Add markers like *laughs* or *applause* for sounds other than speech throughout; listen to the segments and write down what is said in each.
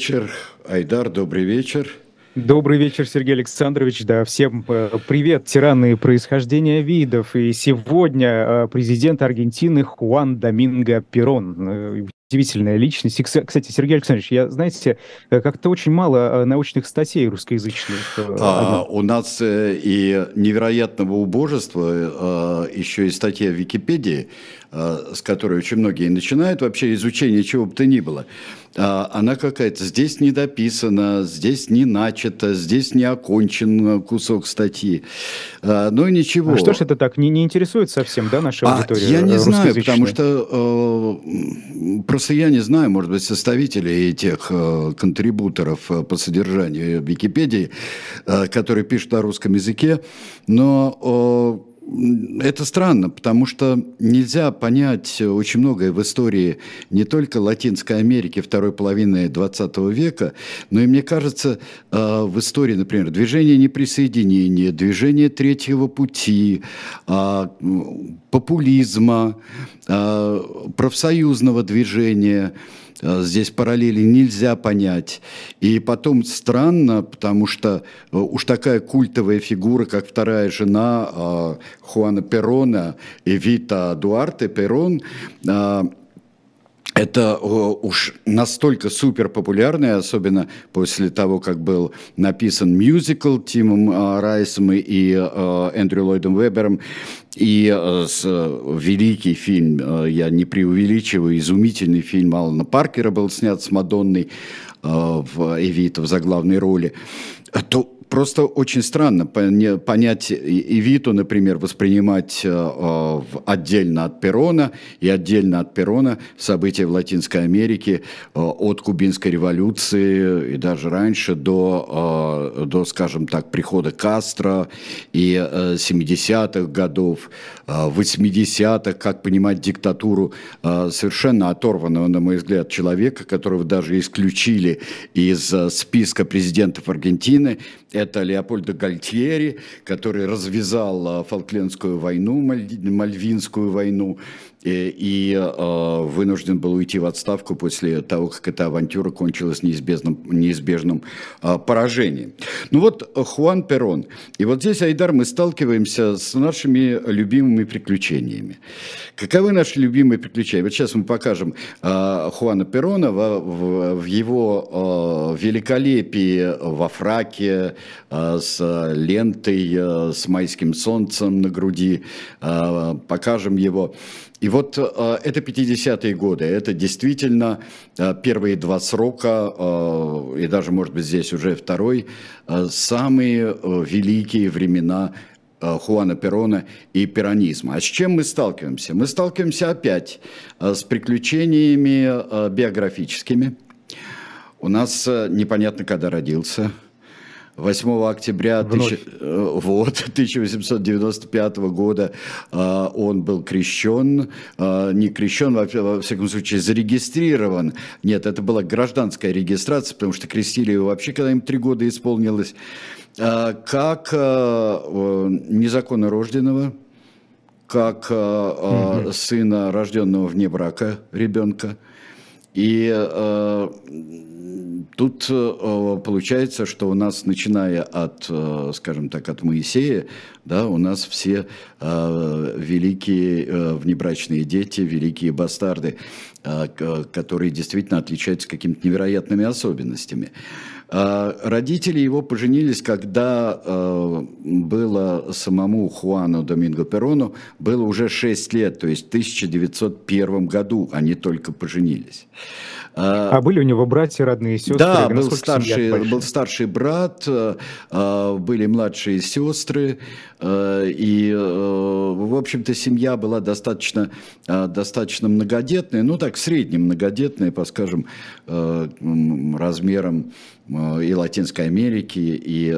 Вечер, Айдар, добрый вечер. Добрый вечер, Сергей Александрович. Да, всем э, привет, тираны происхождения видов. И сегодня э, президент Аргентины Хуан Доминго Перон. Э, удивительная личность. И, кстати, Сергей Александрович, я, знаете, как-то очень мало научных статей русскоязычных. А, у нас и невероятного убожества, еще и статья в Википедии, с которой очень многие начинают вообще изучение чего бы то ни было. А, она какая-то здесь не дописана, здесь не начата, здесь не окончен кусок статьи. А, но ничего. А что ж это так, не, не интересует совсем, да, наша а, аудитория? Я не знаю, потому что э, просто я не знаю, может быть, составителей этих э, контрибуторов э, по содержанию Википедии, э, которые пишут на русском языке, но... Э, это странно, потому что нельзя понять очень многое в истории не только Латинской Америки второй половины XX века, но и, мне кажется, э, в истории, например, движения неприсоединения, движения третьего пути, э, популизма, э, профсоюзного движения – Э, здесь параллели нельзя понять. И потом странно, потому что э, уж такая культовая фигура, как вторая жена Хуана Перона, Эвита Дуарте Перон, это уж настолько супер популярное, особенно после того, как был написан мюзикл Тимом Райсом и Эндрю Ллойдом Вебером, и э, э, великий фильм, э, я не преувеличиваю, изумительный фильм Алана Паркера был снят с Мадонной в Эвита в заглавной роли, то просто очень странно понять Эвиту, например, воспринимать отдельно от Перона и отдельно от Перона события в Латинской Америке от Кубинской революции и даже раньше до, до скажем так, прихода Кастро и 70-х годов годов, 80-х, как понимать диктатуру совершенно оторванного, на мой взгляд, человека, которого даже исключили из списка президентов Аргентины. Это Леопольдо Гальтьери, который развязал а, Фолклендскую войну, Мальвинскую войну, и, и э, вынужден был уйти в отставку после того, как эта авантюра кончилась неизбежным, неизбежным э, поражением. Ну вот Хуан Перон. И вот здесь, Айдар, мы сталкиваемся с нашими любимыми приключениями. Каковы наши любимые приключения? Вот сейчас мы покажем э, Хуана Перона в, в, в его э, великолепии во фраке, э, с лентой, э, с майским солнцем на груди. Э, покажем его и вот э, это 50-е годы, это действительно э, первые два срока, э, и даже, может быть, здесь уже второй, самые великие времена Хуана Перона и перонизма. А с чем мы сталкиваемся? Мы сталкиваемся опять с приключениями биографическими. У нас непонятно, когда родился – 8 октября тысяч, э, вот, *laughs* 1895 года э, он был крещен, э, не крещен, во, во всяком случае, зарегистрирован. Нет, это была гражданская регистрация, потому что крестили его вообще, когда им три года исполнилось, как незаконно рожденного, как сына, рожденного вне брака ребенка. И Тут э, получается, что у нас, начиная от, э, скажем так, от Моисея, да, у нас все э, великие внебрачные дети, великие бастарды, которые действительно отличаются какими-то невероятными особенностями. Родители его поженились, когда было самому Хуану Доминго Перону было уже 6 лет, то есть в 1901 году они только поженились. А, а были у него братья, родные сестры? Да, был старший, был старший брат, э, э, были младшие сестры, э, и, в общем-то, семья была достаточно, достаточно многодетная, ну так, в среднем многодетная, по, скажем, размерам и Латинской Америки, и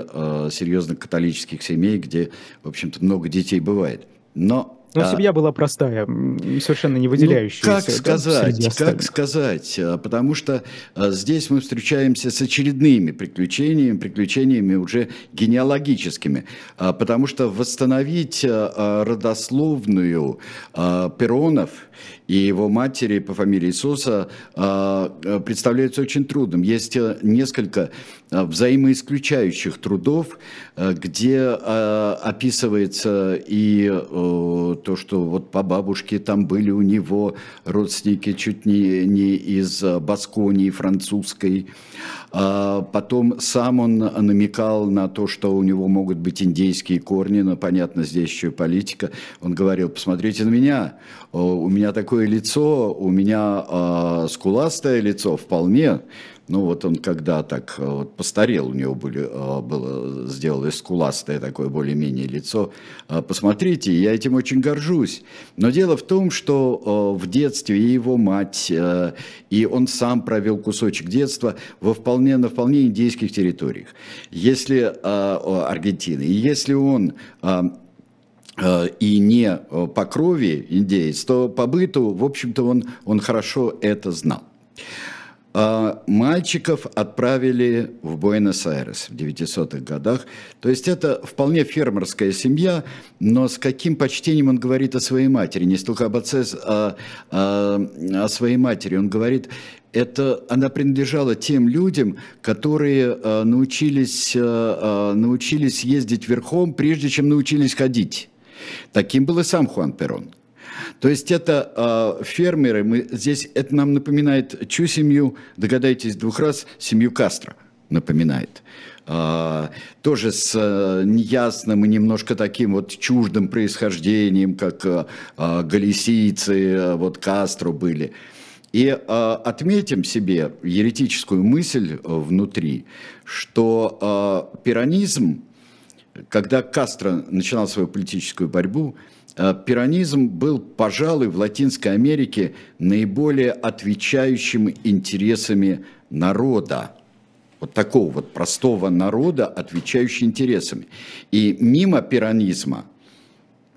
серьезных католических семей, где, в общем-то, много детей бывает. Но Но а, семья была простая, совершенно не выделяющаяся. Ну, как сказать, как сказать, потому что здесь мы встречаемся с очередными приключениями, приключениями уже генеалогическими, потому что восстановить родословную Перонов и его матери по фамилии Соса представляется очень трудным. Есть несколько взаимоисключающих трудов, где описывается и то, что вот по бабушке там были у него родственники чуть не, не из Басконии французской. А потом сам он намекал на то, что у него могут быть индейские корни, но понятно, здесь еще и политика. Он говорил, посмотрите на меня, у меня такое лицо, у меня э, скуластое лицо вполне, ну вот он когда так э, вот постарел, у него были, э, было сделалось скуластое такое более-менее лицо. Э, посмотрите, я этим очень горжусь. Но дело в том, что в детстве и его мать, и он сам провел кусочек детства во вполне, на вполне индейских территориях. Если Аргентины, и если он и не по крови индеец, то по быту, в общем-то, он, он хорошо это знал. А мальчиков отправили в Буэнос-Айрес в 900-х годах. То есть это вполне фермерская семья, но с каким почтением он говорит о своей матери, не столько об отце, а, а о своей матери. Он говорит, это она принадлежала тем людям, которые а, научились, научились ездить верхом, прежде чем научились ходить. Таким был и сам Хуан Перон. То есть это э, фермеры, мы, здесь это нам напоминает чью семью, догадайтесь двух раз, семью Кастро напоминает. А, тоже с а, неясным и немножко таким вот чуждым происхождением, как а, а, галисийцы, а, вот Кастро были. И отметим себе еретическую мысль внутри, что пиранизм, когда Кастро начинал свою политическую борьбу, пиранизм был, пожалуй, в Латинской Америке наиболее отвечающим интересами народа. Вот такого вот простого народа, отвечающий интересами. И мимо пиранизма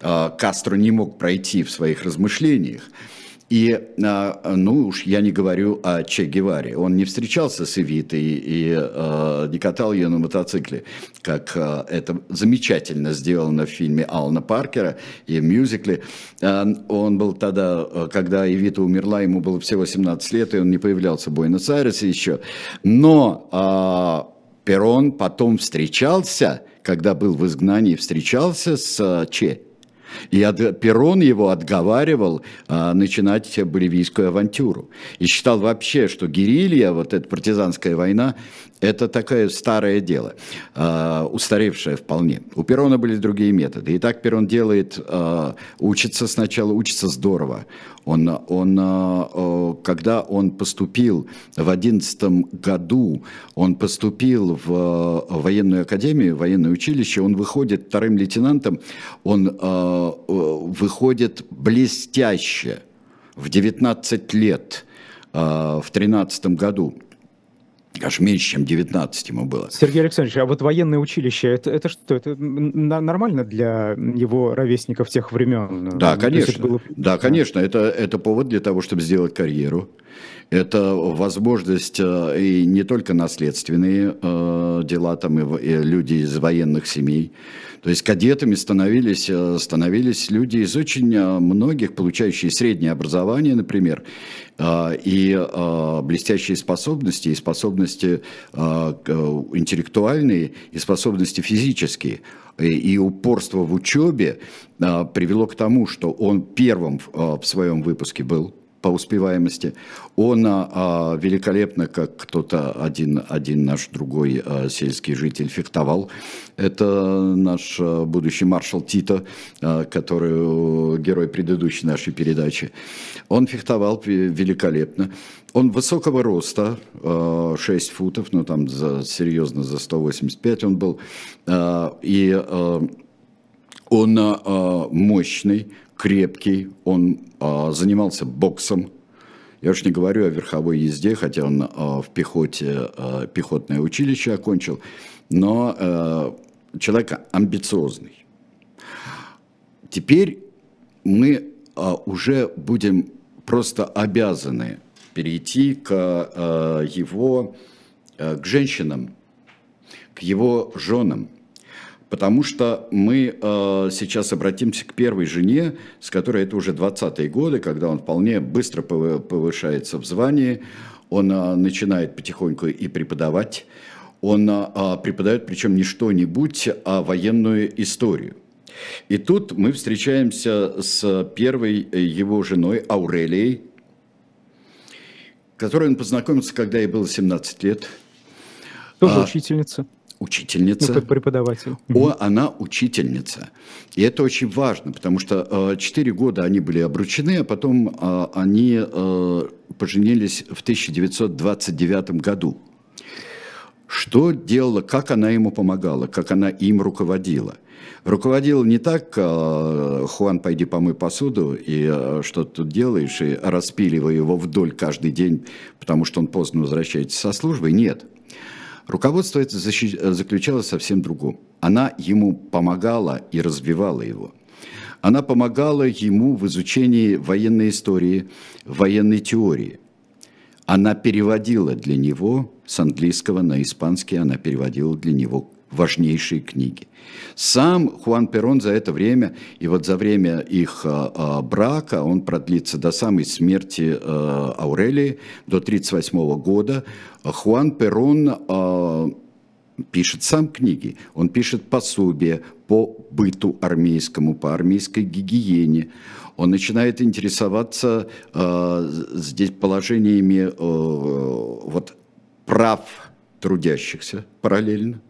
э, Кастро не мог пройти в своих размышлениях. И, а, ну уж я не говорю о Че Геваре. Он не встречался с Эвитой и э, не катал ее на мотоцикле, как э, это замечательно сделано в фильме Алана Паркера и в мюзикле. Он был тогда, когда Эвита умерла, ему было всего 17 лет, и он не появлялся в Буэнос-Айресе еще. Но Перрон потом встречался, когда был в изгнании, встречался с Че и от, Перрон его отговаривал а, начинать боливийскую авантюру. И считал вообще, что герилья, вот эта партизанская война, это такое старое дело, э, устаревшее вполне. У Перона были другие методы. И так Перон делает, э, учится сначала, учится здорово. Он, он, э, когда он поступил в одиннадцатом году, он поступил в военную академию, в военное училище, он выходит вторым лейтенантом, он выходит блестяще в 19 лет, в 13 году аж меньше, чем 19 ему было. Сергей Александрович, а вот военное училище, это, это что, это нормально для его ровесников тех времен? Да, конечно. Было... Да, конечно, это, это повод для того, чтобы сделать карьеру. Это возможность э, и не только наследственные э, дела, там и, и люди из военных семей, то есть кадетами становились, э, становились люди из очень э, многих, получающие среднее образование, например, э, и блестящие способности, и способности интеллектуальные, и способности физические. И упорство в учебе привело к тому, что он первым в своем выпуске был по успеваемости. Он а, великолепно, как кто-то один, один наш другой а, сельский житель фехтовал. Это наш а, будущий маршал Тito, а, который герой предыдущей нашей передачи. Он фехтовал великолепно. Он высокого роста, 6 а, футов, ну там за, серьезно за 185 он был. А, и а, он мощный, крепкий, он э, занимался боксом. Я уж не говорю о верховой езде, хотя он э, в пехоте э, пехотное училище окончил, но э, человек амбициозный. Теперь мы уже будем просто обязаны перейти к его, к женщинам, к его женам, потому что мы э, сейчас обратимся к первой жене, с которой это уже 20-е годы, когда он вполне быстро повышается в звании, он э, начинает потихоньку и преподавать, он э, преподает причем не что-нибудь, а военную историю. И тут мы встречаемся с первой его женой Аурелией, которой он познакомился, когда ей было 17 лет. Тоже а, учительница учительница. Ну, как преподаватель. О, она учительница. И это очень важно, потому что четыре года они были обручены, а потом э, они э, поженились в 1929 году. Что делала, как она ему помогала, как она им руководила. Руководила не так, э, Хуан, пойди помой посуду, и э, что ты тут делаешь, и распиливая его вдоль каждый день, потому что он поздно возвращается со службы. Нет. Руководство это заключалось совсем другом. Она ему помогала и развивала его. Она помогала ему в изучении военной истории, военной теории. Она переводила для него с английского на испанский, она переводила для него важнейшие книги. Сам Хуан Перон за это время, и вот за время их а, а, брака, он продлится до самой смерти а, Аурелии, до 1938 года, Хуан Перон пишет сам книги, он пишет пособия по быту армейскому, по армейской гигиене, он начинает интересоваться э, здесь положениями э, вот, прав трудящихся параллельно,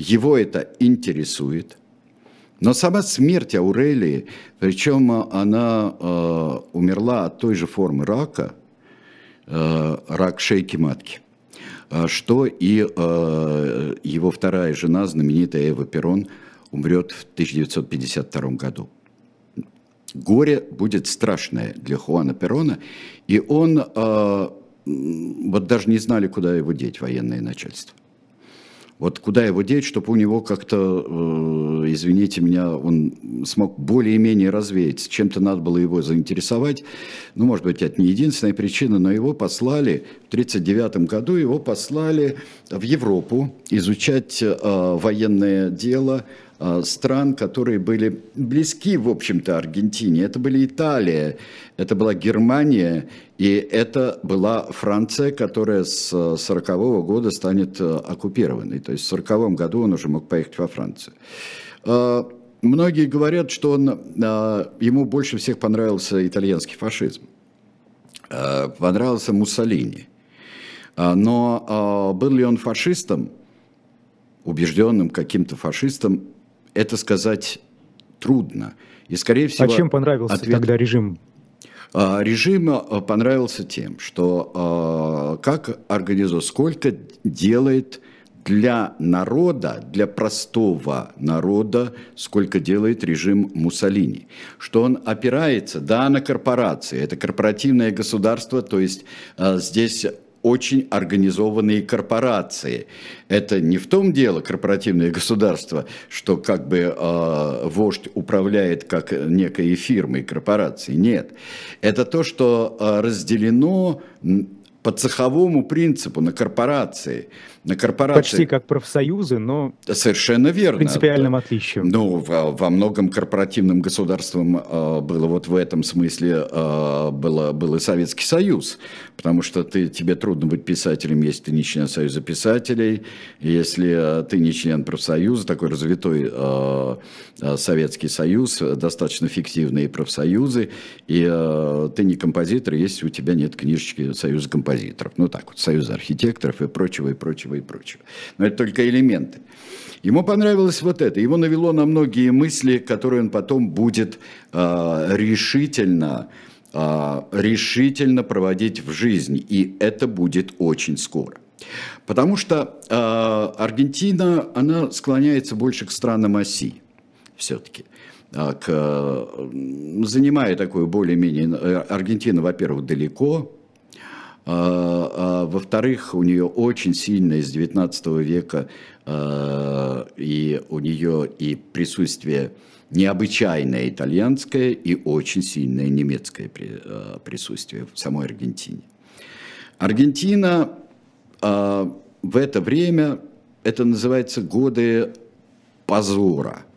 его это интересует. Но сама смерть Аурелии, причем она э, умерла от той же формы рака, э, рак шейки матки, э, что и э, его вторая жена, знаменитая Эва Перрон, умрет в 1952 году. Горе будет страшное для Хуана Перрона, и он, э, вот даже не знали, куда его деть, военное начальство. Вот куда его деть, чтобы у него как-то, э, извините меня, он смог более-менее развеяться. Чем-то надо было его заинтересовать. Ну, может быть, это не единственная причина, но его послали в 1939 году, его послали в Европу изучать э, военное дело, стран, которые были близки, в общем-то, Аргентине. Это были Италия, это была Германия, и это была Франция, которая с 1940 -го года станет э, оккупированной. То есть в 1940 году он уже мог поехать во Францию. Э, многие говорят, что он, ему больше всех понравился итальянский фашизм. Понравился Муссолини. Но был ли он фашистом, убежденным каким-то фашистом, это сказать трудно. И, скорее всего... А чем понравился ответ... тогда режим? А, режим а, понравился тем, что а, как организовал, сколько делает для народа, для простого народа, сколько делает режим Муссолини. Что он опирается, да, на корпорации. Это корпоративное государство, то есть здесь очень организованные корпорации. Это не в том дело корпоративное государство, что как бы э, вождь управляет как некой фирмой корпорации. Нет. Это то, что э, разделено по цеховому принципу на корпорации. На корпорации. Почти как профсоюзы, но Совершенно верно. принципиальным отличием. Ну, во, во многом корпоративным государством э, было вот в этом смысле э, было, был и Советский Союз, потому что ты, тебе трудно быть писателем, если ты не член Союза писателей, если ты не член профсоюза, такой развитой э, Советский Союз, достаточно фиктивные профсоюзы, и э, ты не композитор, если у тебя нет книжечки Союза композиторов, ну так вот, Союза архитекторов и прочего, и прочего и прочего. Но это только элементы. Ему понравилось вот это. Его навело на многие мысли, которые он потом будет э, решительно, э, решительно проводить в жизни. И это будет очень скоро. Потому что э, Аргентина, она склоняется больше к странам оси все-таки к, занимая такую более-менее... Аргентина, во-первых, далеко, А, а, во-вторых, у нее очень сильное с 19 века а, и у нее и присутствие необычайное итальянское и очень сильное немецкое а, присутствие в самой Аргентине. Аргентина а, в это время, это называется годы позора –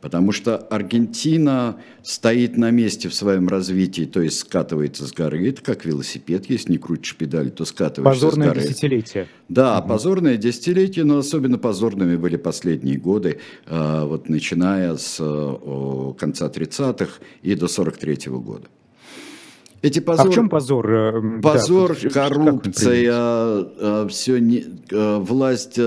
Потому что Аргентина стоит на месте в своем развитии, то есть скатывается с горы. Это как велосипед, если не крутишь педаль, то скатываешься Позорное с горы. десятилетие. Да, угу. позорное десятилетие, но особенно позорными были последние годы, а, вот начиная с конца 30-х и до 43 -го года. Эти позор... А в чем позор? Э, позор, да, коррупция, все не, власть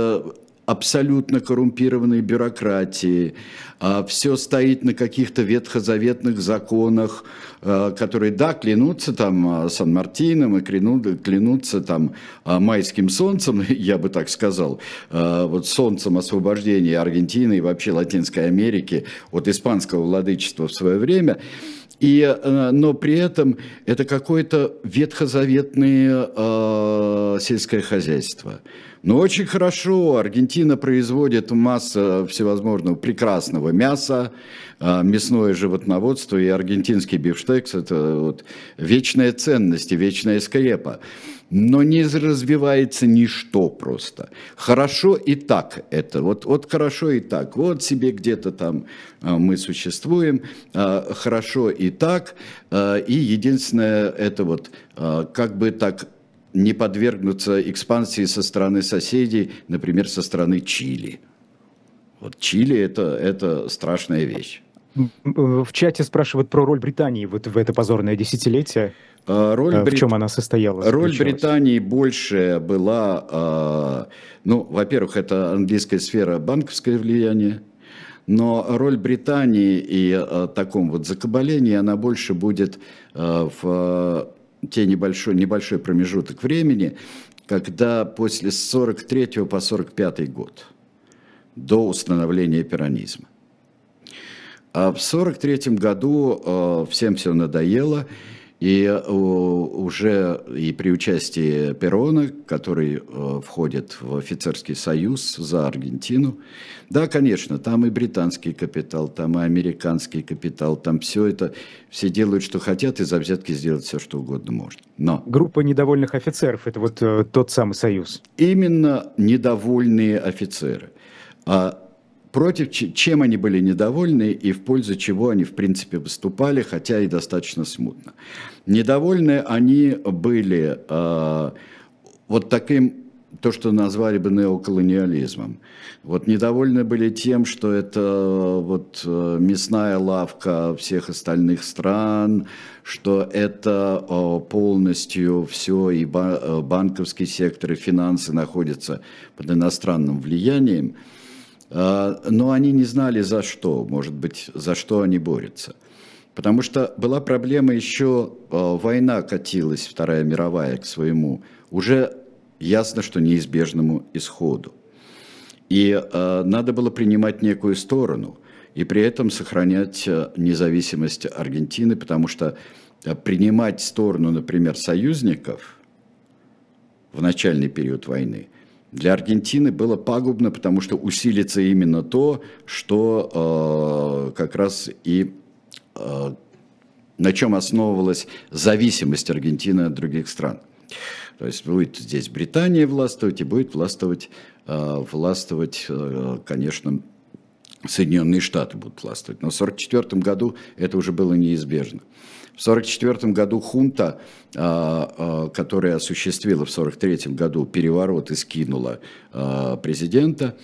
абсолютно коррумпированной бюрократии, а все стоит на каких-то ветхозаветных законах, а, которые, да, клянутся там а, Сан-Мартином и клянутся там майским солнцем, *laughs* я бы так сказал, вот солнцем освобождения Аргентины и вообще Латинской Америки от испанского владычества в свое время, и, но при этом это какое-то ветхозаветное э, сельское хозяйство. Но очень хорошо. Аргентина производит массу всевозможного прекрасного мяса, а, мясное животноводство и аргентинский бифштекс – это вот вечная ценность и вечная скрепа. Но не развивается ничто просто. Хорошо и так это. Вот, вот хорошо и так. Вот себе где-то там а, мы существуем. А, хорошо и так. И единственное, это вот как бы так не подвергнуться экспансии со стороны соседей, например, со стороны Чили. Вот Чили это, это страшная вещь. В чате спрашивают про роль Британии вот в это позорное десятилетие. А, роль в Брит... чем она состояла? Роль Британии больше была, а, ну, во-первых, это английская сфера банковское влияние, но роль Британии и а, таком вот закабалении, она больше будет в те небольшой, небольшой промежуток времени, когда после 43 по 45 год, до установления пиранизма. А в 43 году э, всем все надоело, и э, уже и при участии Перона, который э, входит в офицерский союз за Аргентину, да, конечно, там и британский капитал, там и американский капитал, там все это, все делают, что хотят, и за взятки сделать все, что угодно можно. Но... Группа недовольных офицеров, это вот э, тот самый союз. Именно недовольные офицеры. А против чем они были недовольны и в пользу чего они, в принципе, выступали, хотя и достаточно смутно. Недовольны они были э, вот таким, то, что назвали бы неоколониализмом. Вот недовольны были тем, что это вот э, мясная лавка всех остальных стран, что это э, полностью все и э, банковский сектор, и финансы находятся под иностранным влиянием – а, но они не знали за что, может быть, за что они борются. Потому что была проблема еще, а, война катилась, Вторая мировая, к своему, уже ясно, что неизбежному исходу. И э, надо было принимать некую сторону, и при этом сохранять независимость Аргентины, потому что принимать сторону, например, союзников в начальный период войны – для Аргентины было пагубно, потому что усилится именно то, что э, как раз и э, на чем основывалась зависимость Аргентины от других стран. То есть будет здесь Британия властвовать и будет властвовать, э, властвовать э, конечно, Соединенные Штаты будут властвовать. Но в 1944 году это уже было неизбежно. В 1944 году хунта, а, а, которая осуществила в 1943 году переворот и скинула а, президента,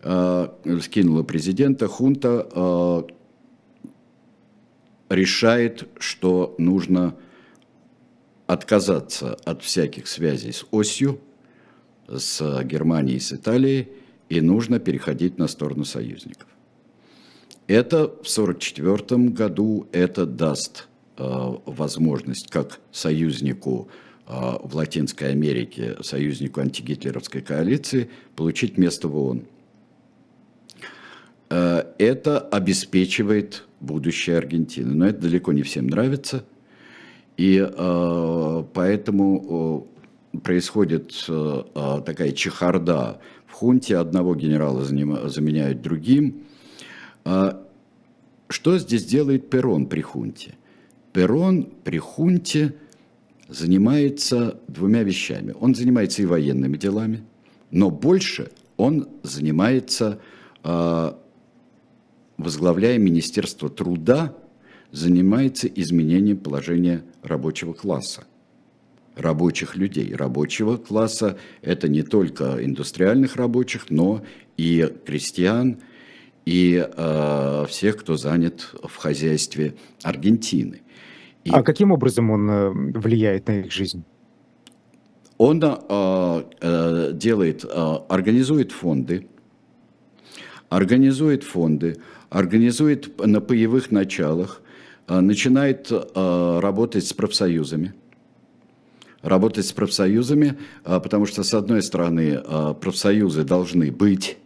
скинула президента, хунта решает, что нужно отказаться от всяких связей с осью, с Германией, с Италией, и нужно переходить на сторону союзников. Это в 1944 году это даст Э, возможность как союзнику э, в Латинской Америке, союзнику антигитлеровской коалиции, получить место в ООН. Э, это обеспечивает будущее Аргентины. Но это далеко не всем нравится. И поэтому происходит такая чехарда в хунте, одного генерала заменяют другим. Что здесь делает Перрон при хунте? Перрон при хунте занимается двумя вещами. Он занимается и военными делами, но больше он занимается, а, возглавляя Министерство труда, занимается изменением положения рабочего класса рабочих людей. Рабочего класса – это не только индустриальных рабочих, но и крестьян, и э, всех, кто занят в хозяйстве Аргентины. И а каким образом он э, влияет на их жизнь? Он э, э, делает, э, организует фонды, организует фонды, организует на паевых началах, э, начинает э, работать с профсоюзами. Работать с профсоюзами, э, потому что, с одной стороны, профсоюзы должны быть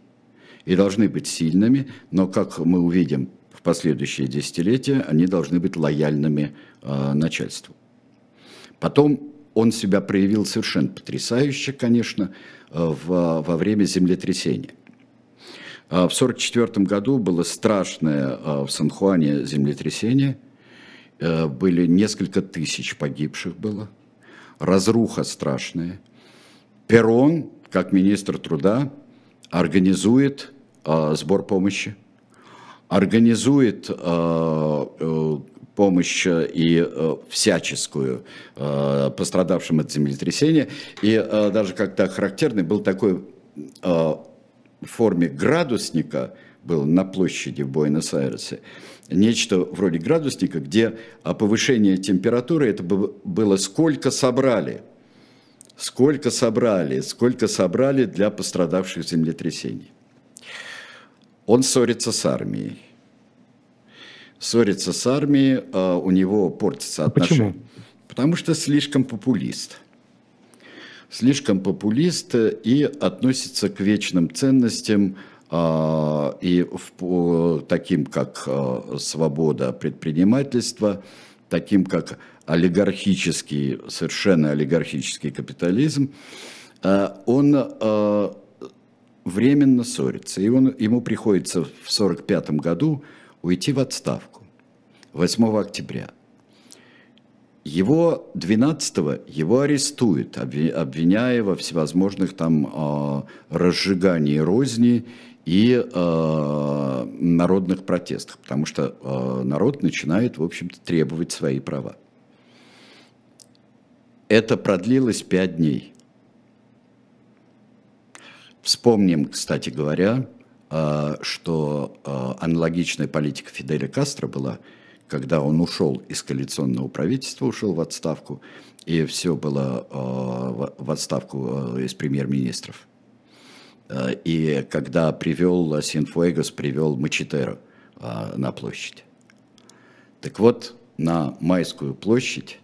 и должны быть сильными, но, как мы увидим последующие десятилетия, они должны быть лояльными э, начальству. Потом он себя проявил совершенно потрясающе, конечно, э, в, во время землетрясения. Э, в 1944 году было страшное в Сан-Хуане землетрясение. Э, были несколько тысяч погибших было. Разруха страшная. Перрон, как министр труда, организует э, сбор помощи организует э, э, помощь и всяческую пострадавшим от землетрясения. И даже как-то характерный был такой в форме градусника, был на площади в Буэнос-Айресе, нечто вроде градусника, где повышение температуры, это было сколько собрали, сколько собрали, сколько собрали для пострадавших землетрясений. Он ссорится с армией. Ссорится с армией, а у него портятся отношения. Почему? Потому что слишком популист. Слишком популист и относится к вечным ценностям а, и в, таким, как а, свобода предпринимательства, таким, как олигархический, совершенно олигархический капитализм, он временно ссорится. И он, ему приходится в 1945 году уйти в отставку 8 октября. Его 12-го его арестуют, обвиняя во всевозможных там э, разжигании розни и э, народных протестах, потому что э, народ начинает, в общем-то, требовать свои права. Это продлилось пять дней. Вспомним, кстати говоря, а, что а, аналогичная политика Фиделя Кастро была, когда он ушел из коалиционного правительства, ушел в отставку, и все было а, в отставку из премьер-министров. И когда привел Синфуэгос, привел Мачетеро на площадь. Так вот, на Майскую площадь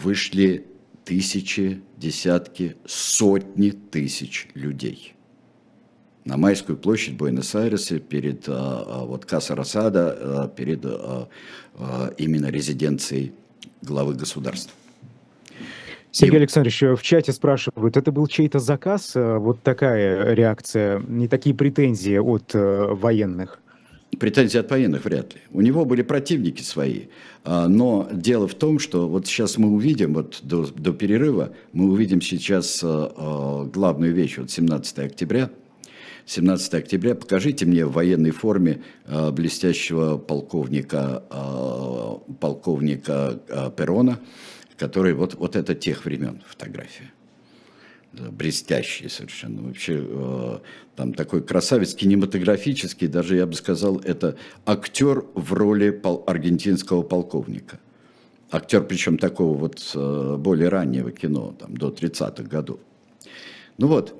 вышли тысячи, десятки, сотни тысяч людей. На Майскую площадь Буэнос-Айресе перед а, а, вот Каса Росада, а, перед именно резиденцией главы государства. Сергей. Александрович, в чате спрашивают, это был чей-то заказ? Вот такая реакция, не такие претензии от военных? Претензии от военных вряд ли. У него были противники свои. А, но дело в том, что вот сейчас мы увидим, вот до, до перерыва, мы увидим сейчас а, а, главную вещь, вот 17 октября. 17 октября, покажите мне в военной форме блестящего полковника, полковника Перона, который вот, вот это тех времен фотография блестящий совершенно. Вообще э, там такой красавец кинематографический, даже я бы сказал, это актер в роли пол, аргентинского полковника. Актер, причем такого вот э, более раннего кино, там, до 30-х годов. Ну вот,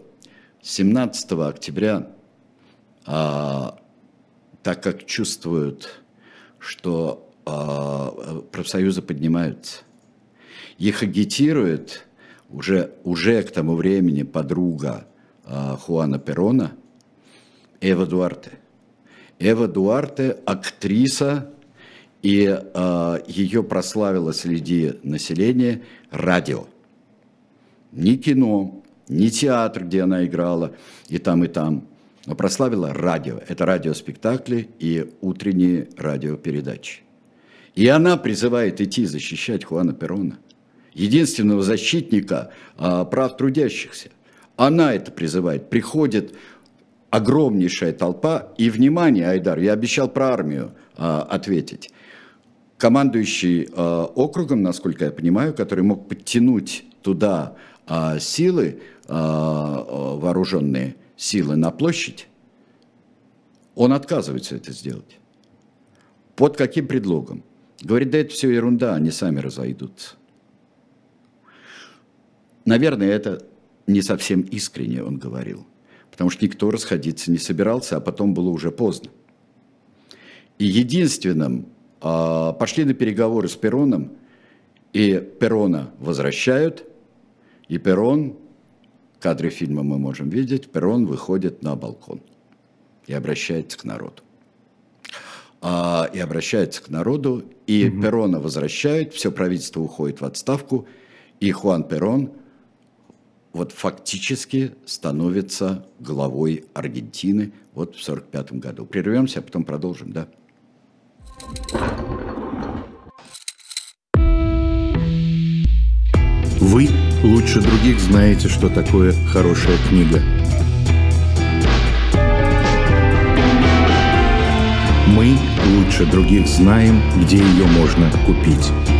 17 октября, а, так как чувствуют, что а, профсоюзы поднимаются, их агитируют – уже, уже к тому времени подруга э, Хуана Перона, Эва Дуарте. Эва Дуарте – актриса, и э, ее прославило среди населения радио. ни кино, ни театр, где она играла, и там, и там. Но прославила радио. Это радиоспектакли и утренние радиопередачи. И она призывает идти защищать Хуана Перона, единственного защитника а, прав трудящихся. Она это призывает. Приходит огромнейшая толпа. И, внимание, Айдар, я обещал про армию а, ответить. Командующий а, округом, насколько я понимаю, который мог подтянуть туда силы, вооруженные силы на площадь, он отказывается это сделать. Под каким предлогом? Говорит, да это все ерунда, они сами разойдутся. Наверное, это не совсем искренне он говорил, потому что никто расходиться не собирался, а потом было уже поздно. И единственным а, пошли на переговоры с Пероном, и Перона возвращают, и Перон, кадры фильма мы можем видеть, Перон выходит на балкон и обращается к народу а, и обращается к народу, и угу. Перона возвращают, все правительство уходит в отставку, и Хуан Перон вот фактически становится главой Аргентины вот в 1945 году. Прервемся, а потом продолжим, да? Вы лучше других знаете, что такое хорошая книга – Мы лучше других знаем, где ее можно купить.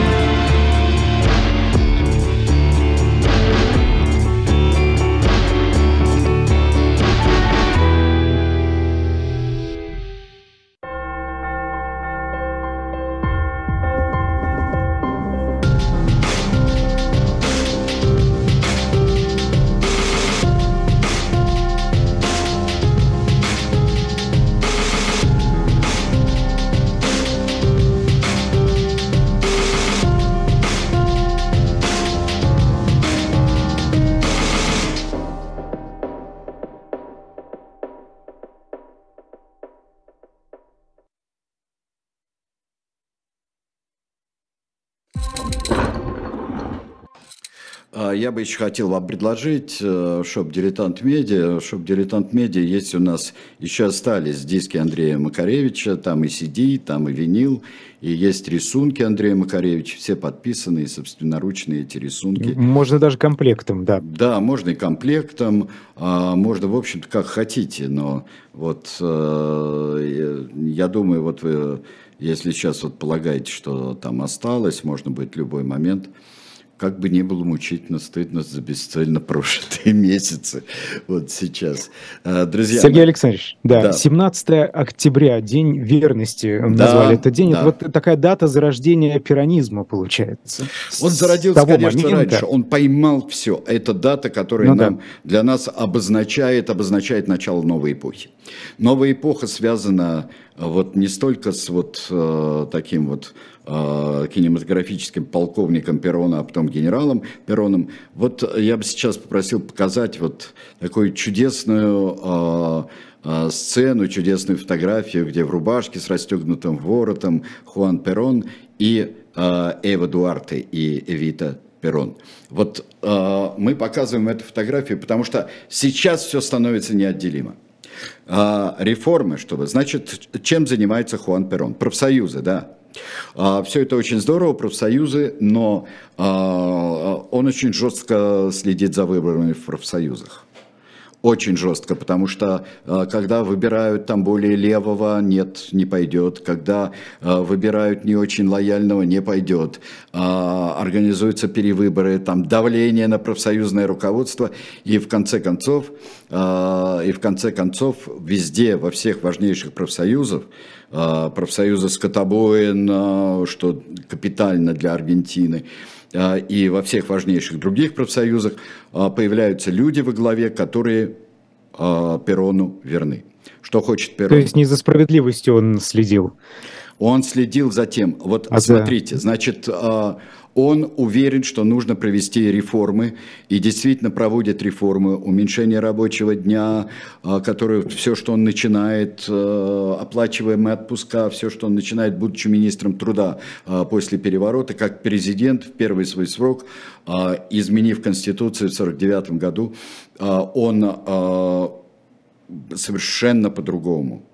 Я бы еще хотел вам предложить э, shop «Дилетант Медиа». Shop «Дилетант Медиа» есть у нас, еще остались диски Андрея Макаревича, там и CD, там и винил, и есть рисунки Андрея Макаревича, все подписанные, собственноручные эти рисунки. Можно даже комплектом, да. Да, можно и комплектом, а можно, в общем-то, как хотите, но вот э, я думаю, вот вы, если сейчас вот полагаете, что там осталось, можно будет в любой момент – как бы не было мучительно, стыдно за бесцельно прожитые *laughs* месяцы вот сейчас. А, друзья, Сергей. Александрович, да, да, 17 октября, День верности, да, назвали этот день. Да. Это вот такая дата зарождения пиранизма получается. Он зародился, конечно, момента... раньше. Он поймал все. Это дата, которая ну, нам, да. для нас обозначает, обозначает начало новой эпохи. Новая эпоха связана вот не столько с вот э, таким вот Э, кинематографическим полковником Перона, а потом генералом Пероном. Вот я бы сейчас попросил показать вот такую чудесную э, э, сцену, чудесную фотографию, где в рубашке с расстегнутым воротом Хуан Перон и Эва Дуарте и Эвита Перон. Вот э, мы показываем эту фотографию, потому что сейчас все становится неотделимо. Э, реформы, чтобы, значит, чем занимается Хуан Перон? Профсоюзы, да. А, Все это очень здорово, профсоюзы, но а, он очень жестко следит за выборами в профсоюзах. Очень жестко, потому что а, когда выбирают там более левого, нет, не пойдет. Когда выбирают не очень лояльного, не пойдет. Организуются перевыборы, там давление на профсоюзное руководство. И в конце концов, и в конце концов везде, во всех важнейших профсоюзах, профсоюза скотобоин, а, что капитально для Аргентины, а, и во всех важнейших других профсоюзах появляются люди во главе, которые Перону верны. Что хочет Перон? То есть не за справедливостью он следил? Он следил за тем, вот а смотрите, за... значит, Он уверен, что нужно провести реформы, и действительно проводит реформы, уменьшение рабочего дня, а, который все, что он начинает, а, оплачиваемые отпуска, все, что он начинает, будучи министром труда а, после переворота, как президент в первый свой срок, изменив Конституцию в 1949 году, он совершенно по-другому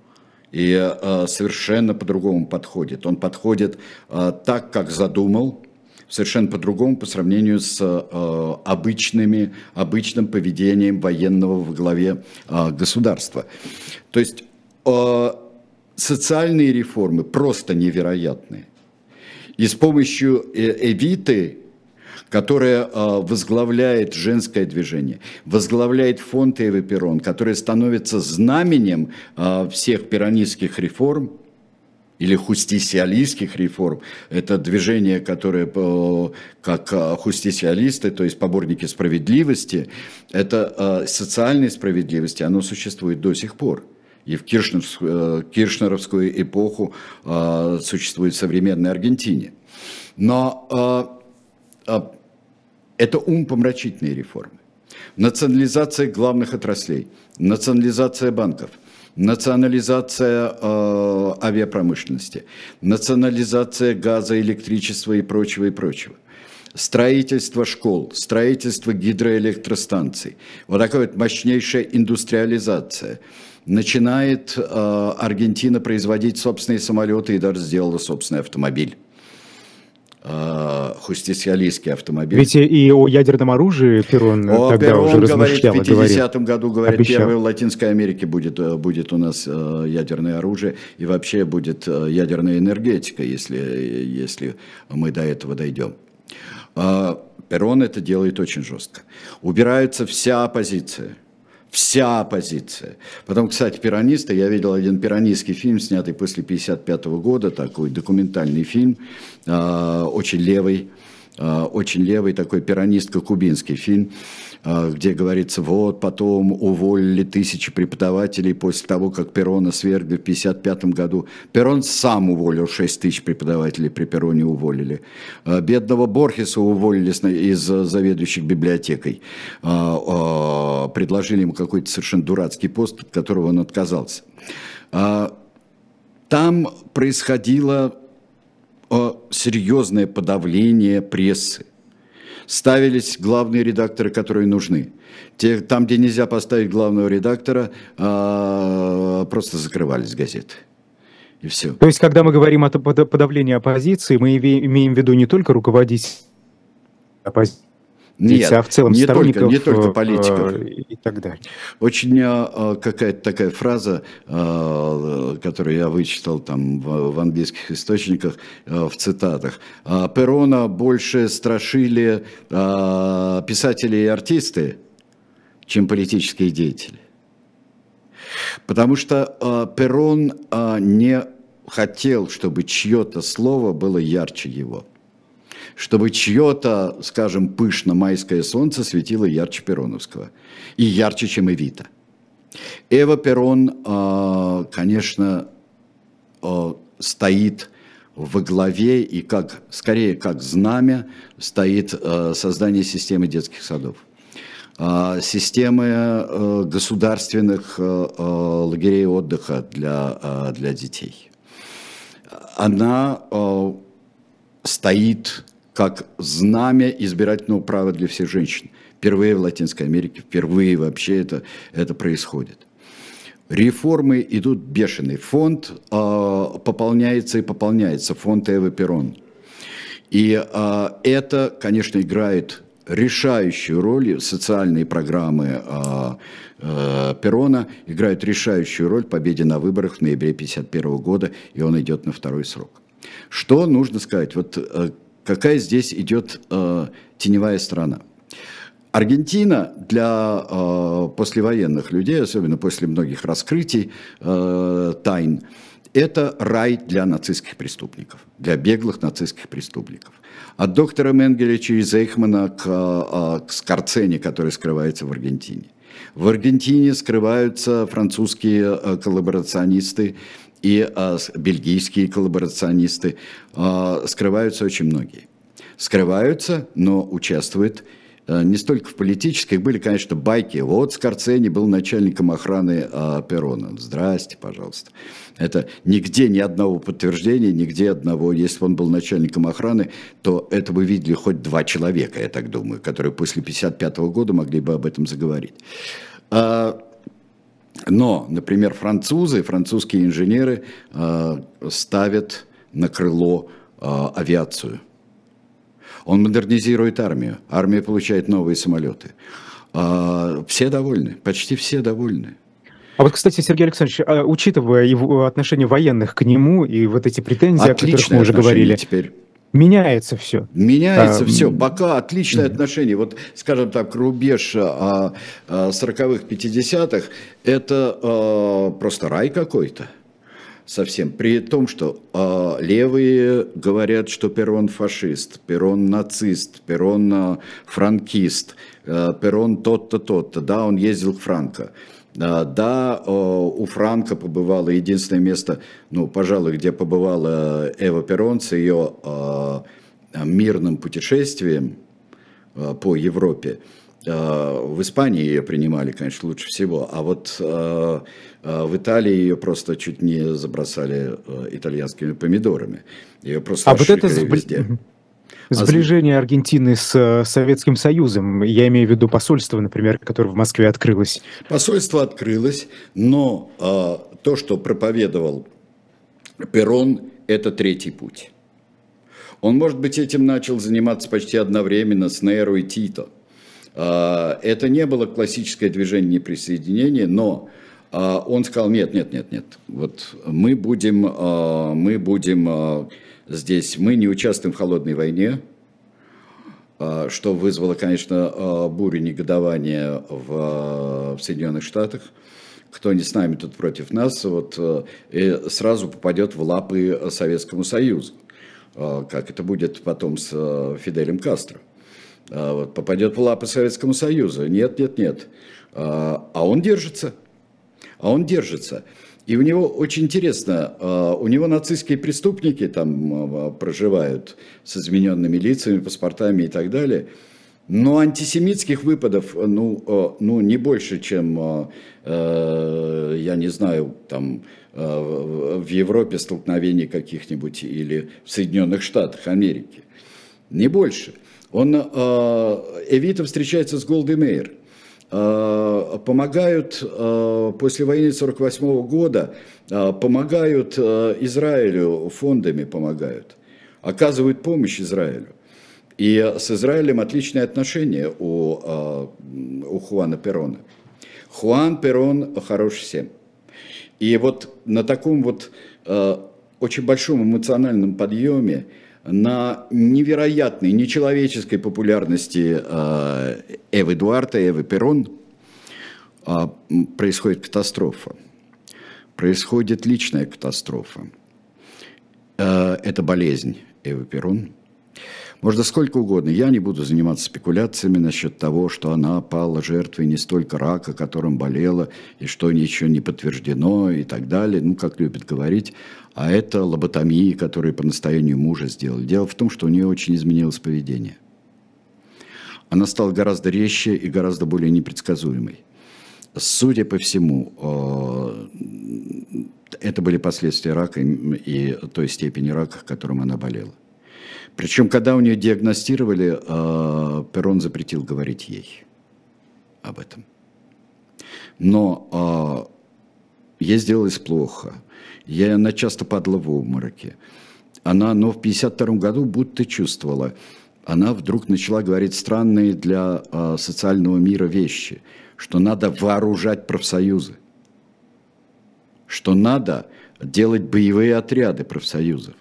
и совершенно по-другому подходит. Он подходит так, как задумал, совершенно по-другому по сравнению с э, обычными, обычным поведением военного в главе э, государства. То есть э, социальные реформы просто невероятные. И с помощью Эвиты, которая э, возглавляет женское движение, возглавляет фонд Эвы Перрон, которая становится знаменем всех пиранистских реформ, или хустисиалистских реформ. Это движение, которое как а, хустисиалисты, то есть поборники справедливости, это а, социальной справедливости, оно существует до сих пор. И в Киршнеровскую, э, Киршнеровскую эпоху существует в современной Аргентине. Но это умпомрачительные реформы. Национализация главных отраслей, национализация банков – национализация э, авиапромышленности, национализация газа, электричества и прочего, и прочего. Строительство школ, строительство гидроэлектростанций. Вот такая вот мощнейшая индустриализация. Начинает э, Аргентина производить собственные самолеты и даже сделала собственный автомобиль. Э, хустисиалистский автомобиль. Ведь и о ядерном оружии Перрон о, тогда Перрон уже. Говорит, в 50-м году, говорит, обещал. первое в Латинской Америке будет, э, будет у нас э, ядерное оружие, и вообще будет ядерная энергетика, если, если мы до этого дойдем. Перрон это делает очень жестко. Убирается вся оппозиция – вся оппозиция. Потом, кстати, пиранисты, я видел один пиранистский фильм, снятый после 1955 года, такой документальный фильм, э, очень левый, очень левый такой пиранистко-кубинский фильм, а, где говорится, вот потом уволили тысячи преподавателей после того, как Перона свергли в 1955 году. Перон сам уволил 6 тысяч преподавателей, при Пероне уволили. А, бедного Борхеса уволили из заведующих библиотекой. А, предложили ему какой-то совершенно дурацкий пост, от которого он отказался. Там происходило серьезное подавление прессы ставились главные редакторы, которые нужны. Те, там, где нельзя поставить главного редактора, а, просто закрывались газеты. И все. То есть, когда мы говорим о подавлении оппозиции, мы имеем в виду не только руководить оппозицией, нет, а в целом не только, не только политиков. Э, и так далее. Очень э, какая-то такая фраза, э, которую я вычитал там в английских источниках, в цитатах. Перона больше страшили писатели и артисты, чем политические деятели. Потому что Перон не хотел, чтобы чье-то слово было ярче его чтобы чье-то, скажем, пышно майское солнце светило ярче Пероновского и ярче, чем Эвита. Эва Перон, а, конечно, а, стоит во главе и как, скорее как знамя стоит а, создание системы детских садов системы государственных лагерей отдыха для, для детей. Она стоит как знамя избирательного права для всех женщин. Впервые в Латинской Америке, впервые вообще это, это происходит. Реформы идут бешеный. Фонд э, пополняется и пополняется, фонд Эвы Перрон. И э, это, конечно, играет решающую роль, социальные программы э, э, Перрона играют решающую роль в победе на выборах в ноябре 1951 года, и он идет на второй срок. Что нужно сказать? Вот э, какая здесь идет э, теневая сторона. Аргентина для э, послевоенных людей, особенно после многих раскрытий э, тайн, это рай для нацистских преступников, для беглых нацистских преступников. От доктора Менгеля через Эйхмана к, э, к Скорцене, который скрывается в Аргентине. В Аргентине скрываются французские э, коллаборационисты и э, бельгийские коллаборационисты, э, скрываются очень многие. скрываются, но участвуют Э, не столько в политических, были, конечно, байки. Вот Скорцени был начальником охраны а, Перона. Здрасте, пожалуйста. Это нигде ни одного подтверждения, нигде одного. Если бы он был начальником охраны, то это бы видели хоть два человека, я так думаю, которые после 1955 года могли бы об этом заговорить. А, но, например, французы, французские инженеры а, ставят на крыло а, авиацию – он модернизирует армию. Армия получает новые самолеты. А, все довольны, почти все довольны. А вот, кстати, Сергей Александрович, а, учитывая его отношение военных к нему и вот эти претензии, Отличное о которых мы уже говорили, теперь. Меняется все. Меняется а, все. Пока отличное mm отношение. Вот, скажем так, рубеж 40-х, 50-х, это а, просто рай какой-то совсем. При том, что э, левые говорят, что Перрон фашист, Перрон нацист, Перрон э, франкист, э, Перрон тот-то, тот-то. Да, он ездил к Франко. Э, да, э, у Франка побывало единственное место, ну, пожалуй, где побывала Эва Перрон с ее э, мирным путешествием э, по Европе. Э, в Испании ее принимали, конечно, лучше всего, а вот э, э, в Италии ее просто чуть не забросали итальянскими помидорами. Ее просто а вот это везде. А сближение Аргентины с Советским Союзом, я имею в виду посольство, например, которое в Москве открылось. Посольство открылось, но э, то, что проповедовал Перрон, это третий путь. Он, может быть, этим начал заниматься почти одновременно с Нейро и Тито – а, это не было классическое движение неприсоединения, но он сказал, нет, нет, нет, нет, вот мы будем, мы будем здесь, мы не участвуем в холодной войне, что вызвало, конечно, бурю негодования в, Соединенных Штатах. Кто не с нами, тут против нас, вот, и сразу попадет в лапы Советскому Союзу, как это будет потом с Фиделем Кастро. А, вот, попадет в лапы Советскому Союзу. Нет, нет, нет. А, а он держится. А он держится. И у него очень интересно, а, у него нацистские преступники там проживают с измененными лицами, паспортами и так далее. Но антисемитских выпадов, ну, ну не больше, чем, я не знаю, там в Европе столкновений каких-нибудь или в Соединенных Штатах Америки. Не больше. Он, э, Эвита встречается с Голди Мейер. Э, помогают э, после войны 48 года, помогают Израилю, фондами помогают, оказывают помощь Израилю. И с Израилем отличные отношения у, у Хуана Перона. Хуан Перон хорош всем. И вот на таком вот очень большом эмоциональном подъеме на невероятной, нечеловеческой популярности э, Эвы Эдуарда, Эвы Перрон э, происходит катастрофа. Происходит личная катастрофа. Э, это болезнь Эвы Перрон. Можно сколько угодно. Я не буду заниматься спекуляциями насчет того, что она пала жертвой не столько рака, которым болела, и что ничего не подтверждено и так далее, ну, как любят говорить, а это лоботомии, которые по настоянию мужа сделали. Дело в том, что у нее очень изменилось поведение. Она стала гораздо резче и гораздо более непредсказуемой. Судя по всему, э, это были последствия рака и той степени рака, которым она болела. Причем, когда у нее диагностировали, э, Перрон запретил говорить ей об этом. Но э, ей сделалось плохо. Я, она часто падала в обмороке. Она, но в 52 году будто чувствовала, она вдруг начала говорить странные для э, социального мира вещи, что надо вооружать профсоюзы, что надо делать боевые отряды профсоюзов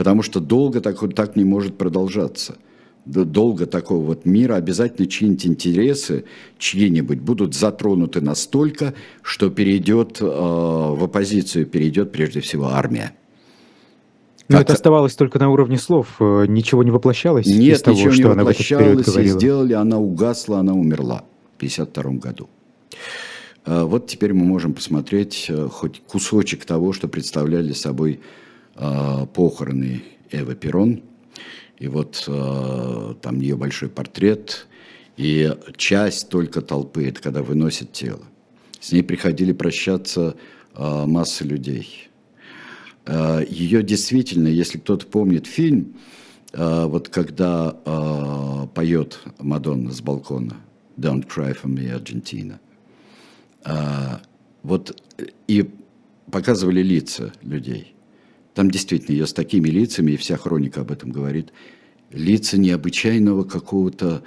потому что долго так, так не может продолжаться. Долго такого вот мира обязательно чьи-нибудь интересы, чьи-нибудь будут затронуты настолько, что перейдет э, в оппозицию, перейдет прежде всего армия. Но как это оставалось только на уровне слов, э, ничего не воплощалось Нет, из того, ничего что не она воплощалось, и сделали, она угасла, она умерла в 1952 году. Э, вот теперь мы можем посмотреть э, хоть кусочек того, что представляли собой а, похороны Эвы Перрон. И вот э, там ее большой портрет, и часть только толпы, это когда выносят тело. С ней приходили прощаться э, массы людей. Э, ее действительно, если кто-то помнит фильм, э, вот когда э, поет Мадонна с балкона «Don't cry for me, Argentina», э, вот и показывали лица людей – там действительно ее с такими лицами, и вся хроника об этом говорит, лица необычайного какого-то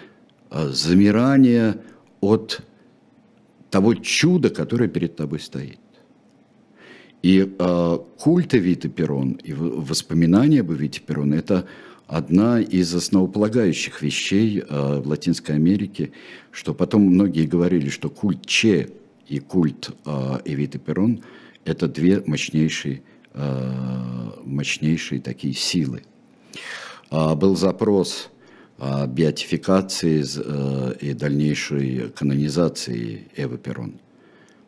а, замирания от того чуда, которое перед тобой стоит. И э, культ Эвиты Перрон и воспоминания об Эвите Перрон – это одна из основополагающих вещей э, в Латинской Америке, что потом многие говорили, что культ Че и культ э, Эвиты Перрон – это две мощнейшие мощнейшие такие силы. А, был запрос о беатификации э, и дальнейшей канонизации Эвы Перрон,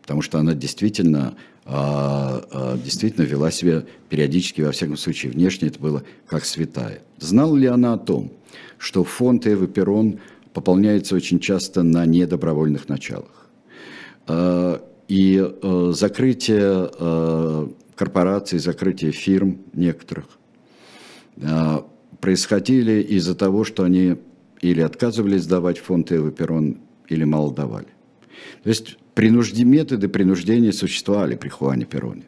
потому что она действительно, а, а, действительно вела себя периодически, во всяком случае, внешне это было как святая. Знала ли она о том, что фонд Эвы Перрон пополняется очень часто на недобровольных началах? И э, закрытие корпораций, закрытие фирм некоторых а, происходили из-за того, что они или отказывались сдавать фонд Эвы Перрон, или мало давали. То есть принужди, методы принуждения существовали при Хуане Перроне.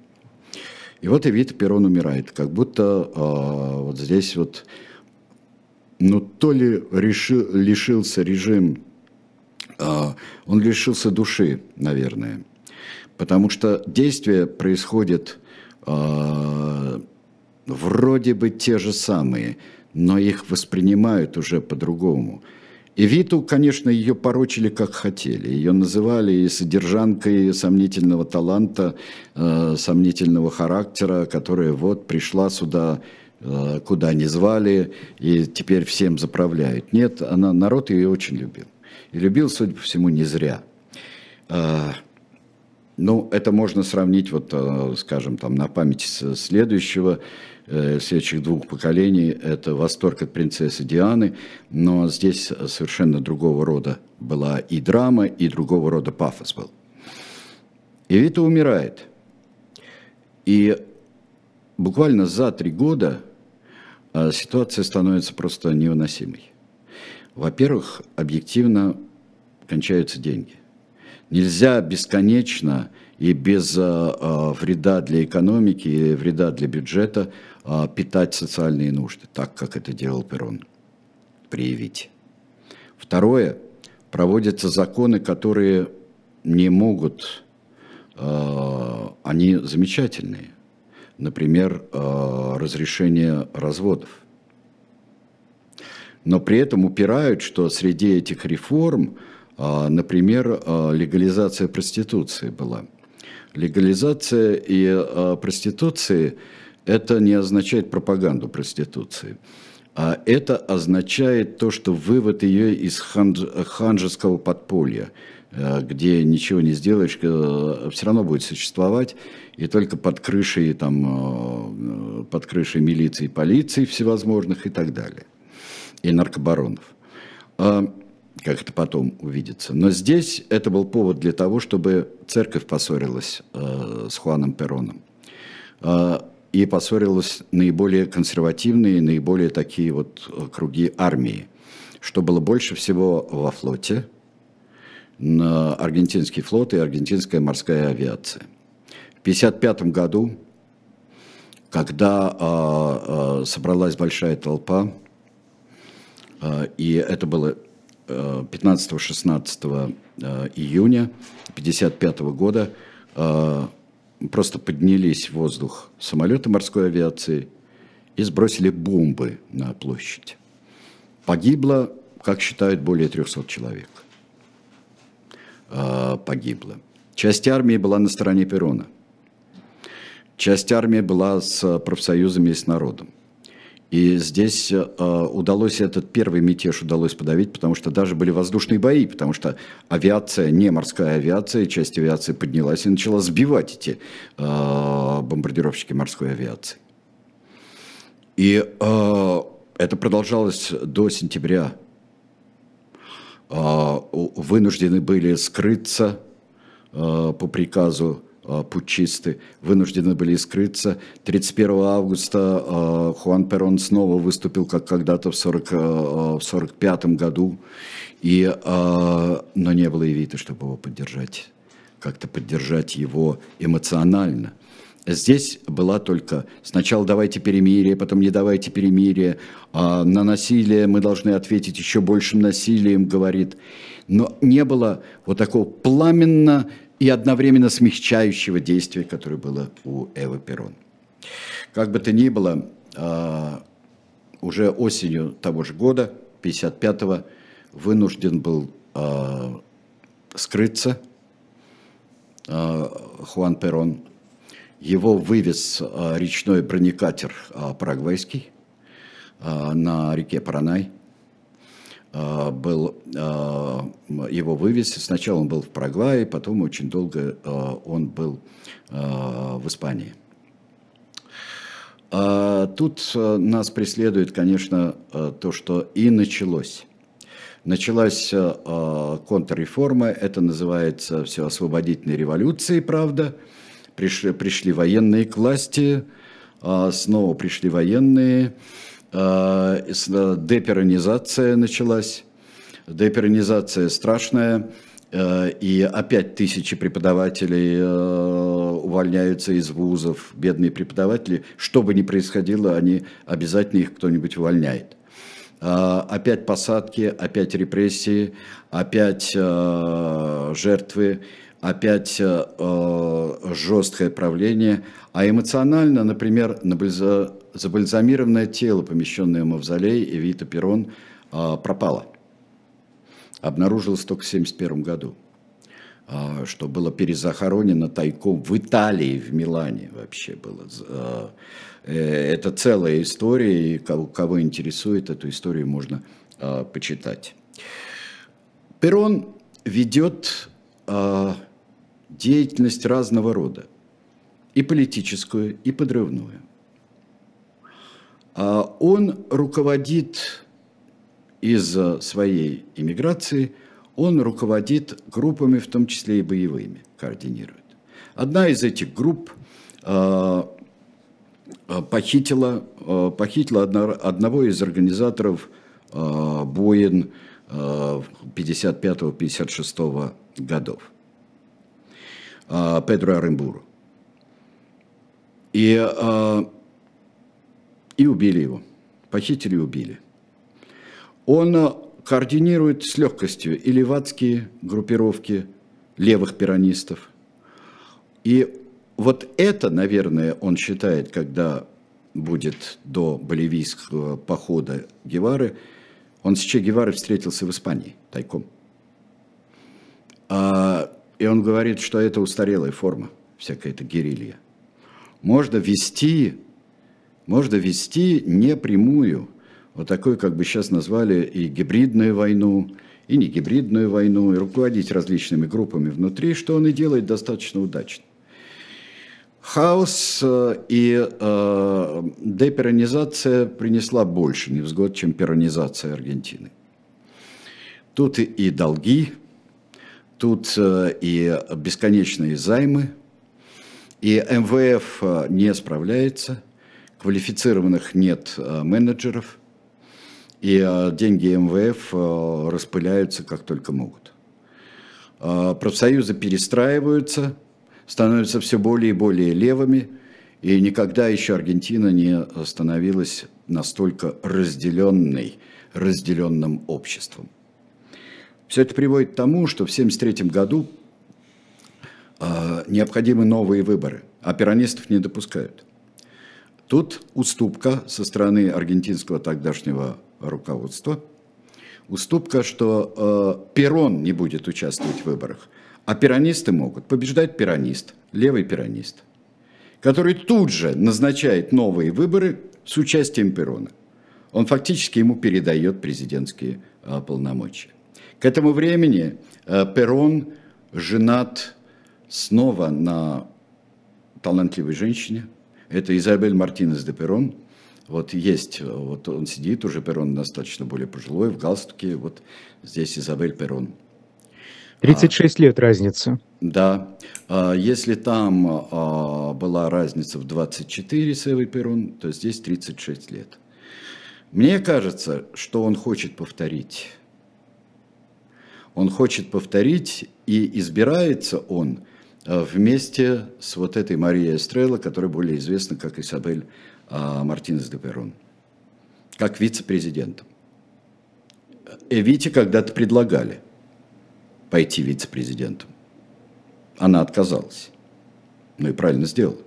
И вот Эвита Перрон умирает, как будто э, вот здесь вот, ну то ли решил, лишился режим, э, он лишился души, наверное, потому что действие происходит э, вроде бы те же самые, но их воспринимают уже по-другому. И Виту, конечно, ее порочили как хотели. Ее называли и содержанкой сомнительного таланта, э, сомнительного характера, которая вот пришла сюда, э, куда не звали, и теперь всем заправляет. Нет, она, народ ее очень любил. И любил, судя по всему, не зря. Э, ну, это можно сравнить, вот, э, скажем, там, на память следующего, э, следующих двух поколений. Это «Восторг от принцессы Дианы», но здесь совершенно другого рода была и драма, и другого рода пафос был. И Вита умирает. И буквально за три года э, ситуация становится просто невыносимой. Во-первых, объективно кончаются деньги – Нельзя бесконечно и без э, вреда для экономики и вреда для бюджета э, питать социальные нужды, так как это делал Перрон. Проявить. Второе. Проводятся законы, которые не могут, э, они замечательные. Например, разрешение разводов. Но при этом упирают, что среди этих реформ например, а, легализация проституции была. Легализация и а, проституции – это не означает пропаганду проституции. А это означает то, что вывод ее из ханж, ханжеского подполья, где ничего не сделаешь, все равно будет существовать, и только под крышей, там, под крышей милиции, полиции всевозможных и так далее, и наркобаронов как это потом увидится. Но здесь это был повод для того, чтобы церковь поссорилась э, с Хуаном Пероном. Э, и поссорилась наиболее консервативные, наиболее такие вот э, круги армии, что было больше всего во флоте, на аргентинский флот и аргентинская морская авиация. В 1955 году, когда э, э, собралась большая толпа, э, и это было 15-16 э, июня 1955 года э, просто поднялись в воздух самолеты морской авиации и сбросили бомбы на площадь. Погибло, как считают, более 300 человек. Э, погибло. Часть армии была на стороне Перона. Часть армии была с профсоюзами и с народом. И здесь э, удалось этот первый мятеж удалось подавить, потому что даже были воздушные бои, потому что авиация, не морская авиация, часть авиации поднялась и начала сбивать эти э, бомбардировщики морской авиации. И э, это продолжалось до сентября. Вынуждены были скрыться по приказу путчисты, вынуждены были скрыться. 31 августа Хуан Перон снова выступил, как когда-то в 1945 году, и, но не было и вида, чтобы его поддержать, как-то поддержать его эмоционально – Здесь была только сначала давайте перемирие, потом не давайте перемирие, а на насилие мы должны ответить еще большим насилием, говорит. Но не было вот такого пламенно и одновременно смягчающего действия, которое было у Эвы Перрон. Как бы то ни было, а, уже осенью того же года, 55-го, вынужден был а, скрыться а, Хуан Перрон его вывез речной бронекатер парагвайский на реке Паранай. Был, его вывез. Сначала он был в Парагвае, потом очень долго он был в Испании. Тут нас преследует, конечно, то, что и началось. Началась контрреформа, это называется все освободительной революцией, правда – пришли, пришли военные к власти, снова пришли военные, деперонизация началась. Деперонизация страшная, а, и опять тысячи преподавателей увольняются из вузов, бедные преподаватели. Что бы ни происходило, они обязательно их кто-нибудь увольняет. Опять посадки, опять репрессии, опять жертвы опять э, э, жесткое правление, а эмоционально, например, забальзамированное тело, помещенное в мавзолей Эвита Перрон, э, пропало. Обнаружилось только в 1971 году, э, что было перезахоронено тайком в Италии, в Милане вообще было. Э, э, это целая история, и кого, кого интересует, эту историю можно э, почитать. Перрон ведет э, деятельность разного рода, и политическую, и подрывную. А он руководит из своей иммиграции, он руководит группами, в том числе и боевыми, координирует. Одна из этих групп а, а, похитила, похитила одного из организаторов боин 55-56 годов. А, Педро Арымбуру. И, а, и убили его. Похитили и убили. Он координирует с легкостью и левацкие группировки левых пиранистов. И вот это, наверное, он считает, когда будет до боливийского похода Гевары, он с Че Гевары встретился в Испании тайком. А и он говорит, что это устарелая форма, всякая эта герилья. Можно вести, можно вести не прямую, вот такой, как бы сейчас назвали, и гибридную войну, и не гибридную войну, и руководить различными группами внутри, что он и делает достаточно удачно. Хаос э, и э, деперонизация принесла больше невзгод, чем перонизация Аргентины. Тут и, и долги, Тут э, и бесконечные займы, и МВФ э, не справляется, квалифицированных нет э, менеджеров, и деньги МВФ распыляются как только могут. Профсоюзы перестраиваются, становятся все более и более левыми, и никогда еще Аргентина не становилась настолько разделенной, разделенным обществом. Все это приводит к тому, что в 1973 году э, необходимы новые выборы, а пиранистов не допускают. Тут уступка со стороны аргентинского тогдашнего руководства, уступка, что э, Перрон не будет участвовать в выборах, а пиранисты могут. Побеждать пиранист, левый пиранист, который тут же назначает новые выборы с участием Перрона. Он фактически ему передает президентские э, полномочия. К этому времени э, Перрон женат снова на талантливой женщине. Это Изабель Мартинес де Перрон. Вот есть, вот он сидит уже, Перрон достаточно более пожилой, в галстуке, вот здесь Изабель Перрон. 36 а, лет разница. Да. А, если там а, была разница в 24 с Эвой Перрон, то здесь 36 лет. Мне кажется, что он хочет повторить. Он хочет повторить, и избирается он а, вместе с вот этой Марией Эстрелло, которая более известна как Isabel а, Мартинес де Перрон, как вице-президентом. Эвите когда-то предлагали пойти вице-президентом. Она отказалась. Ну и правильно сделала.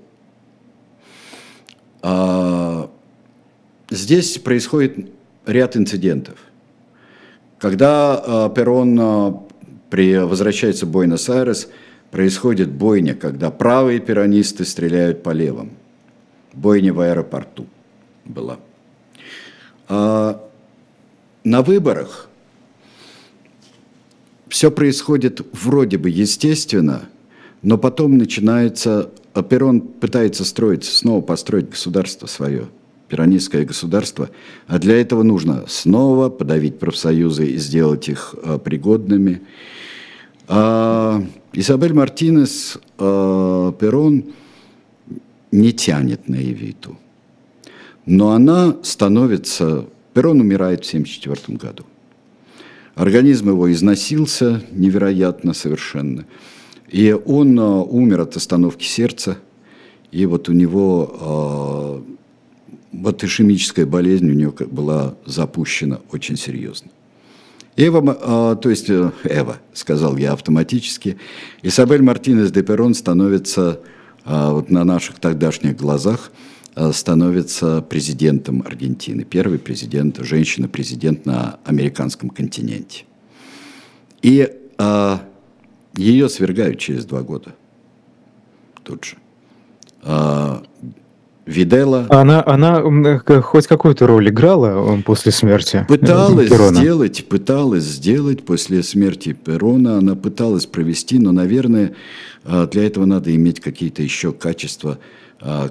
А, здесь происходит ряд инцидентов. Когда а, Перрон а, при, возвращается в Буэнос-Айрес, происходит бойня, когда правые перонисты стреляют по левым. Бойня в аэропорту была. А, на выборах все происходит вроде бы естественно, но потом начинается, а Перрон пытается строить, снова построить государство свое, пиранистское государство, а для этого нужно снова подавить профсоюзы и сделать их а, пригодными. А Изабель Мартинес а, Перрон не тянет на Евиту, но она становится... Перрон умирает в 1974 году. Организм его износился невероятно совершенно. И он а, умер от остановки сердца. И вот у него а, вот ишемическая болезнь у него была запущена очень серьезно. Эва, а, то есть э, Эва, сказал я автоматически, Исабель Мартинес де Перрон становится вот на наших тогдашних глазах становится президентом Аргентины, первый президент, женщина-президент на американском континенте. И а, ее свергают через два года тут же. А, Видела. Она, она хоть какую-то роль играла после смерти Пыталась Перона. сделать, пыталась сделать после смерти Перона, она пыталась провести, но, наверное, для этого надо иметь какие-то еще качества,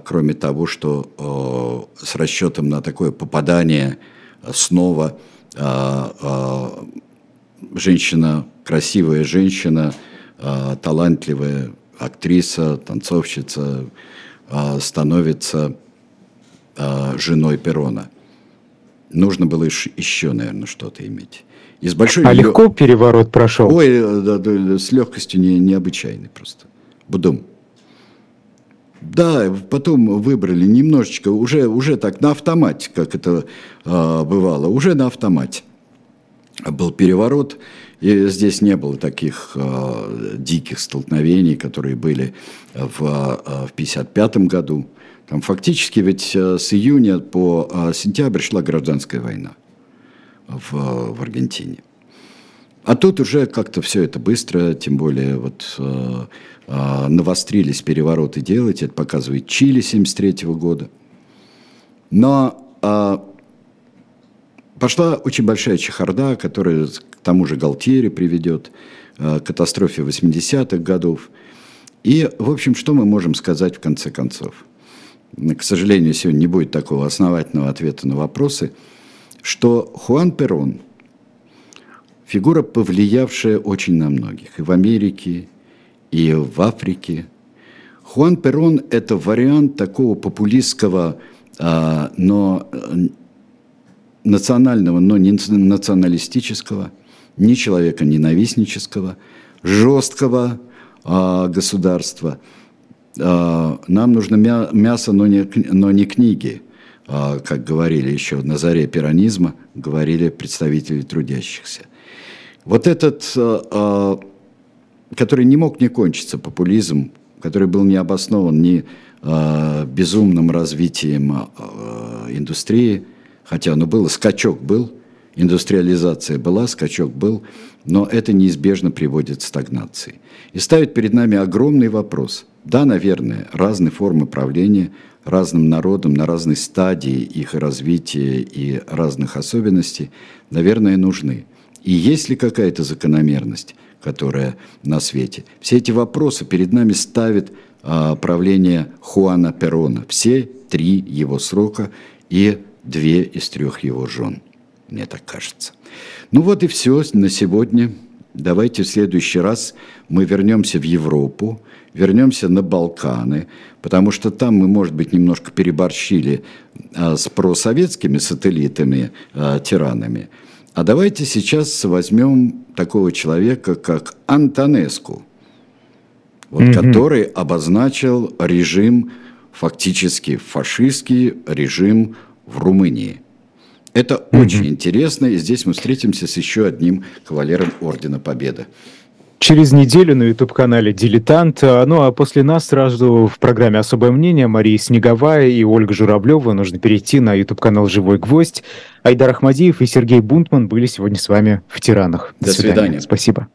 кроме того, что с расчетом на такое попадание снова женщина, красивая женщина, талантливая актриса, танцовщица становится женой Перона. Нужно было еще, наверное, что-то иметь. Из большой а легко переворот прошел? Ой, да, да, с легкостью не, необычайной просто. Будум. Да, потом выбрали немножечко, уже, уже так на автомате, как это э, бывало, уже на автомате. Был переворот, и здесь не было таких э, диких столкновений, которые были в 1955 э, году. Там фактически ведь э, с июня по э, сентябрь шла гражданская война в, в Аргентине. А тут уже как-то все это быстро, тем более вот э, э, навострились перевороты делать, это показывает Чили 73 года. Но э, пошла очень большая чехарда, которая к тому же Галтьере приведет, э, к катастрофе 80-х годов. И, в общем, что мы можем сказать в конце концов? К сожалению, сегодня не будет такого основательного ответа на вопросы, что Хуан Перрон – фигура, повлиявшая очень на многих, и в Америке, и в Африке. Хуан Перрон – это вариант такого популистского, а, но э, национального, но не националистического, не человека ненавистнического, жесткого а, государства. А, нам нужно мясо, но не, но не книги, как говорили еще на заре пиранизма, говорили представители трудящихся. Вот этот, э, э, который не мог не кончиться, популизм, который был не обоснован ни э, безумным развитием индустрии, хотя оно было, скачок был, индустриализация была, скачок был, но это неизбежно приводит к стагнации. И ставит перед нами огромный вопрос. Да, наверное, разные формы правления разным народам на разной стадии их развития и разных особенностей, наверное, нужны. И есть ли какая-то закономерность, которая на свете? Все эти вопросы перед нами ставит а, правление Хуана Перона. Все три его срока и две из трех его жен. Мне так кажется. Ну вот и все на сегодня. Давайте в следующий раз мы вернемся в Европу, вернемся на Балканы, потому что там мы, может быть, немножко переборщили а, с просоветскими сателлитами, а, тиранами. А давайте сейчас возьмем такого человека, как Антонеску, вот, mm-hmm. который обозначил режим, фактически фашистский режим в Румынии. Это mm-hmm. очень интересно, и здесь мы встретимся с еще одним кавалером Ордена Победы. Через неделю на YouTube-канале «Дилетант». Ну а после нас сразу в программе «Особое мнение» Мария Снеговая и Ольга Журавлева. Нужно перейти на YouTube-канал «Живой гвоздь». Айдар Ахмадиев и Сергей Бунтман были сегодня с вами в «Тиранах». До, До свидания. свидания. Спасибо.